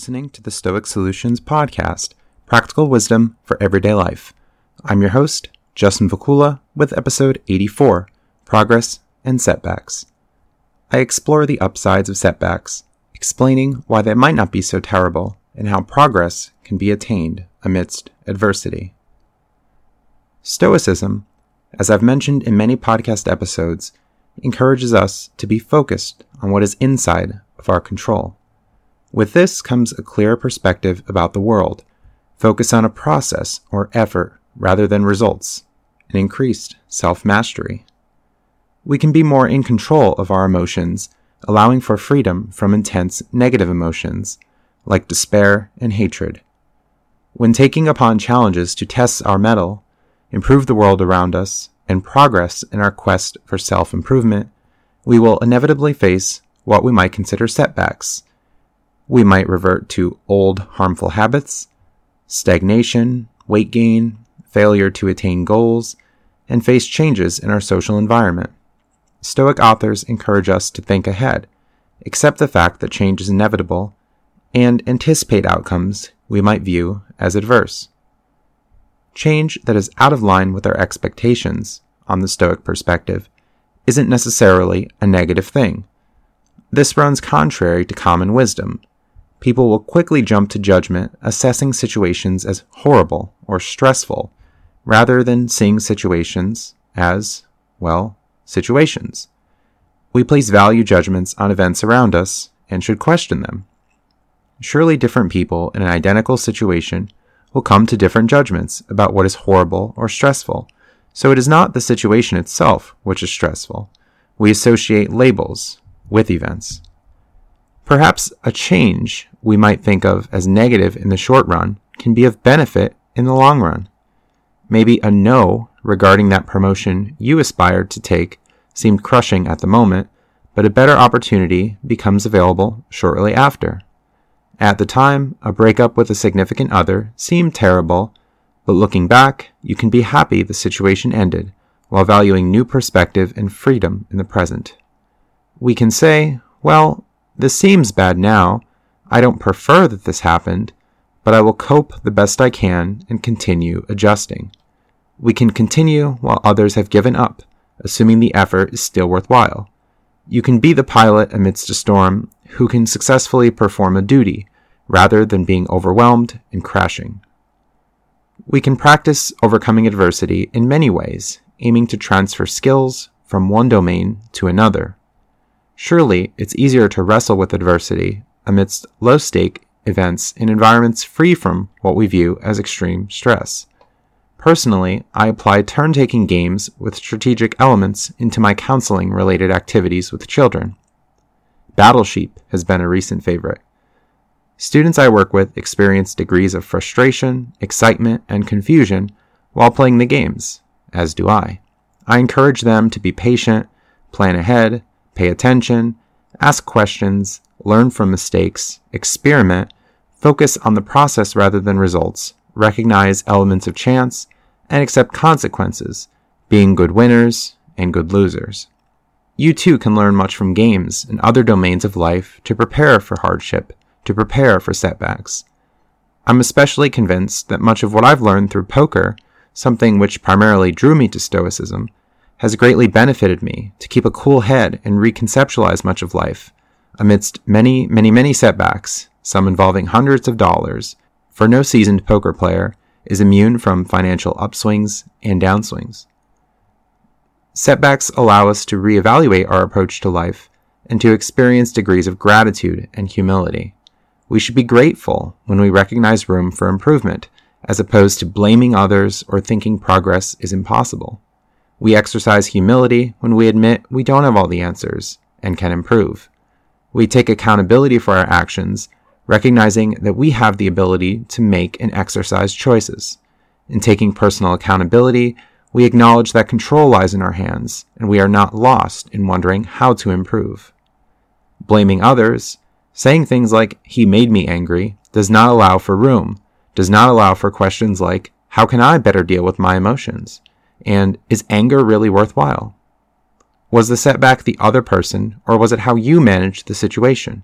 Listening to the Stoic Solutions Podcast Practical Wisdom for Everyday Life. I'm your host, Justin Vacula, with episode 84 Progress and Setbacks. I explore the upsides of setbacks, explaining why they might not be so terrible and how progress can be attained amidst adversity. Stoicism, as I've mentioned in many podcast episodes, encourages us to be focused on what is inside of our control. With this comes a clearer perspective about the world, focus on a process or effort rather than results, and increased self mastery. We can be more in control of our emotions, allowing for freedom from intense negative emotions like despair and hatred. When taking upon challenges to test our mettle, improve the world around us, and progress in our quest for self improvement, we will inevitably face what we might consider setbacks. We might revert to old harmful habits, stagnation, weight gain, failure to attain goals, and face changes in our social environment. Stoic authors encourage us to think ahead, accept the fact that change is inevitable, and anticipate outcomes we might view as adverse. Change that is out of line with our expectations, on the Stoic perspective, isn't necessarily a negative thing. This runs contrary to common wisdom. People will quickly jump to judgment, assessing situations as horrible or stressful, rather than seeing situations as, well, situations. We place value judgments on events around us and should question them. Surely different people in an identical situation will come to different judgments about what is horrible or stressful. So it is not the situation itself which is stressful. We associate labels with events. Perhaps a change we might think of as negative in the short run can be of benefit in the long run. Maybe a no regarding that promotion you aspired to take seemed crushing at the moment, but a better opportunity becomes available shortly after. At the time, a breakup with a significant other seemed terrible, but looking back, you can be happy the situation ended while valuing new perspective and freedom in the present. We can say, well, this seems bad now. I don't prefer that this happened, but I will cope the best I can and continue adjusting. We can continue while others have given up, assuming the effort is still worthwhile. You can be the pilot amidst a storm who can successfully perform a duty rather than being overwhelmed and crashing. We can practice overcoming adversity in many ways, aiming to transfer skills from one domain to another. Surely it's easier to wrestle with adversity amidst low stake events in environments free from what we view as extreme stress. Personally, I apply turn taking games with strategic elements into my counseling related activities with children. Battle Sheep has been a recent favorite. Students I work with experience degrees of frustration, excitement, and confusion while playing the games, as do I. I encourage them to be patient, plan ahead, pay attention, ask questions, learn from mistakes, experiment, focus on the process rather than results, recognize elements of chance, and accept consequences, being good winners and good losers. You too can learn much from games and other domains of life to prepare for hardship to prepare for setbacks. I'm especially convinced that much of what I've learned through poker, something which primarily drew me to Stoicism, has greatly benefited me to keep a cool head and reconceptualize much of life amidst many, many, many setbacks, some involving hundreds of dollars, for no seasoned poker player is immune from financial upswings and downswings. Setbacks allow us to reevaluate our approach to life and to experience degrees of gratitude and humility. We should be grateful when we recognize room for improvement, as opposed to blaming others or thinking progress is impossible. We exercise humility when we admit we don't have all the answers and can improve. We take accountability for our actions, recognizing that we have the ability to make and exercise choices. In taking personal accountability, we acknowledge that control lies in our hands, and we are not lost in wondering how to improve. Blaming others Saying things like, he made me angry, does not allow for room, does not allow for questions like, how can I better deal with my emotions? And is anger really worthwhile? Was the setback the other person, or was it how you managed the situation?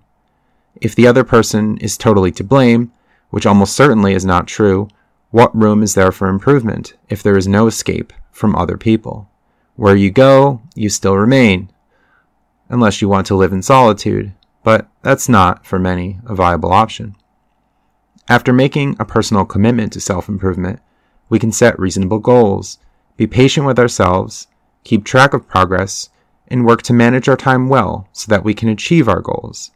If the other person is totally to blame, which almost certainly is not true, what room is there for improvement if there is no escape from other people? Where you go, you still remain, unless you want to live in solitude, but that's not, for many, a viable option. After making a personal commitment to self improvement, we can set reasonable goals, be patient with ourselves, keep track of progress, and work to manage our time well so that we can achieve our goals.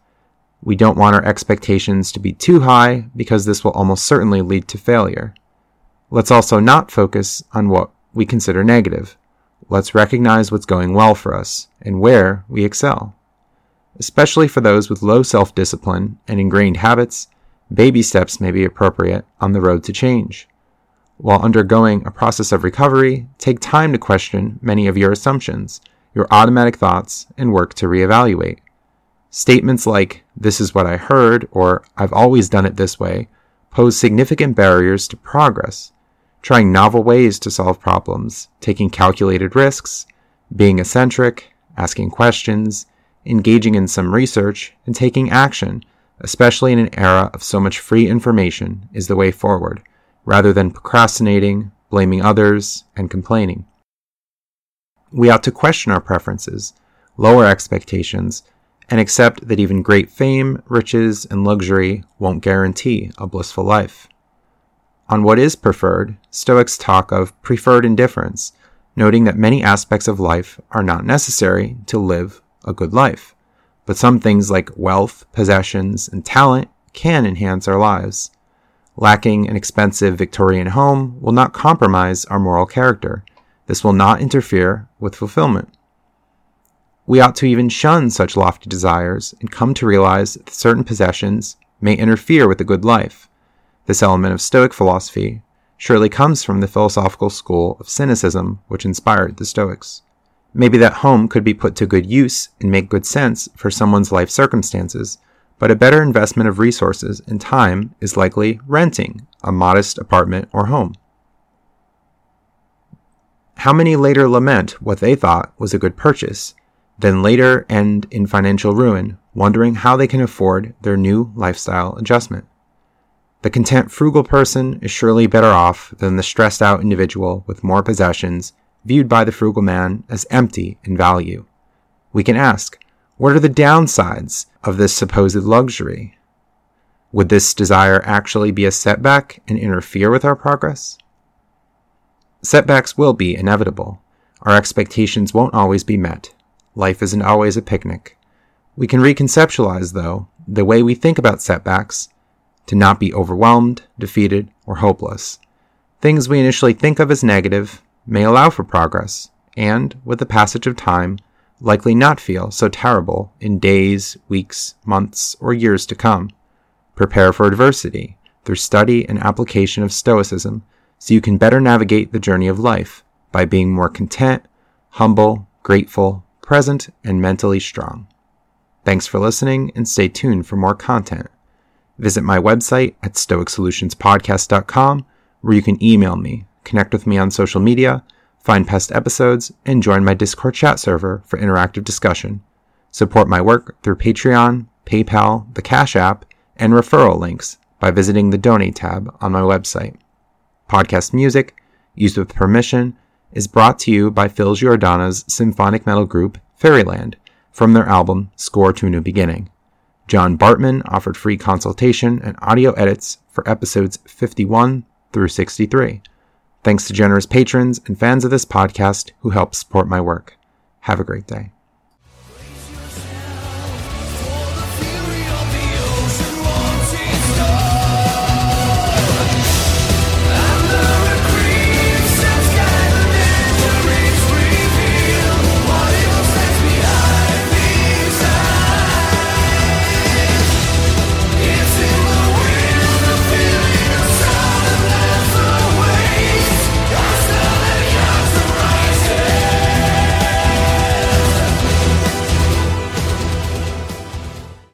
We don't want our expectations to be too high because this will almost certainly lead to failure. Let's also not focus on what we consider negative. Let's recognize what's going well for us and where we excel. Especially for those with low self discipline and ingrained habits, baby steps may be appropriate on the road to change. While undergoing a process of recovery, take time to question many of your assumptions, your automatic thoughts, and work to reevaluate. Statements like, this is what I heard, or I've always done it this way, pose significant barriers to progress. Trying novel ways to solve problems, taking calculated risks, being eccentric, asking questions, engaging in some research, and taking action, especially in an era of so much free information, is the way forward, rather than procrastinating, blaming others, and complaining. We ought to question our preferences, lower expectations, and accept that even great fame, riches, and luxury won't guarantee a blissful life. On what is preferred, Stoics talk of preferred indifferents, noting that many aspects of life are not necessary to live a good life, but some things like wealth, possessions, and talent can enhance our lives. Lacking an expensive Victorian home will not compromise our moral character. This will not interfere with fulfillment. We ought to even shun such lofty desires and come to realize that certain possessions may interfere with a good life. This element of Stoic philosophy surely comes from the philosophical school of Cynicism which inspired the Stoics. Maybe that home could be put to good use and make good sense for someone's life circumstances, but a better investment of resources and time is likely renting a modest apartment or home. How many later lament what they thought was a good purchase then later end in financial ruin, wondering how they can afford their new lifestyle adjustment. The content frugal person is surely better off than the stressed out individual with more possessions, viewed by the frugal man as empty in value. We can ask, what are the downsides of this supposed luxury? Would this desire actually be a setback and interfere with our progress? Setbacks will be inevitable. Our expectations won't always be met. Life isn't always a picnic. We can reconceptualize, though, the way we think about setbacks to not be overwhelmed, defeated, or hopeless. Things we initially think of as negative may allow for progress, and, with the passage of time, likely not feel so terrible in days, weeks, months, or years to come. Prepare for adversity through study and application of Stoicism so you can better navigate the journey of life by being more content, humble, grateful, present, and mentally strong. Thanks for listening and stay tuned for more content. Visit my website at stoicsolutionspodcast.com where you can email me, connect with me on social media, find past episodes, and join my Discord chat server for interactive discussion. Support my work through Patreon, PayPal, the Cash App, and referral links by visiting the Donate tab on my website. Podcast music, used with permission, is brought to you by Phil Giordano's symphonic metal group Fairyland from their album Score to a New Beginning. John Bartman offered free consultation and audio edits for episodes 51 through 63. Thanks to generous patrons and fans of this podcast who help support my work. Have a great day.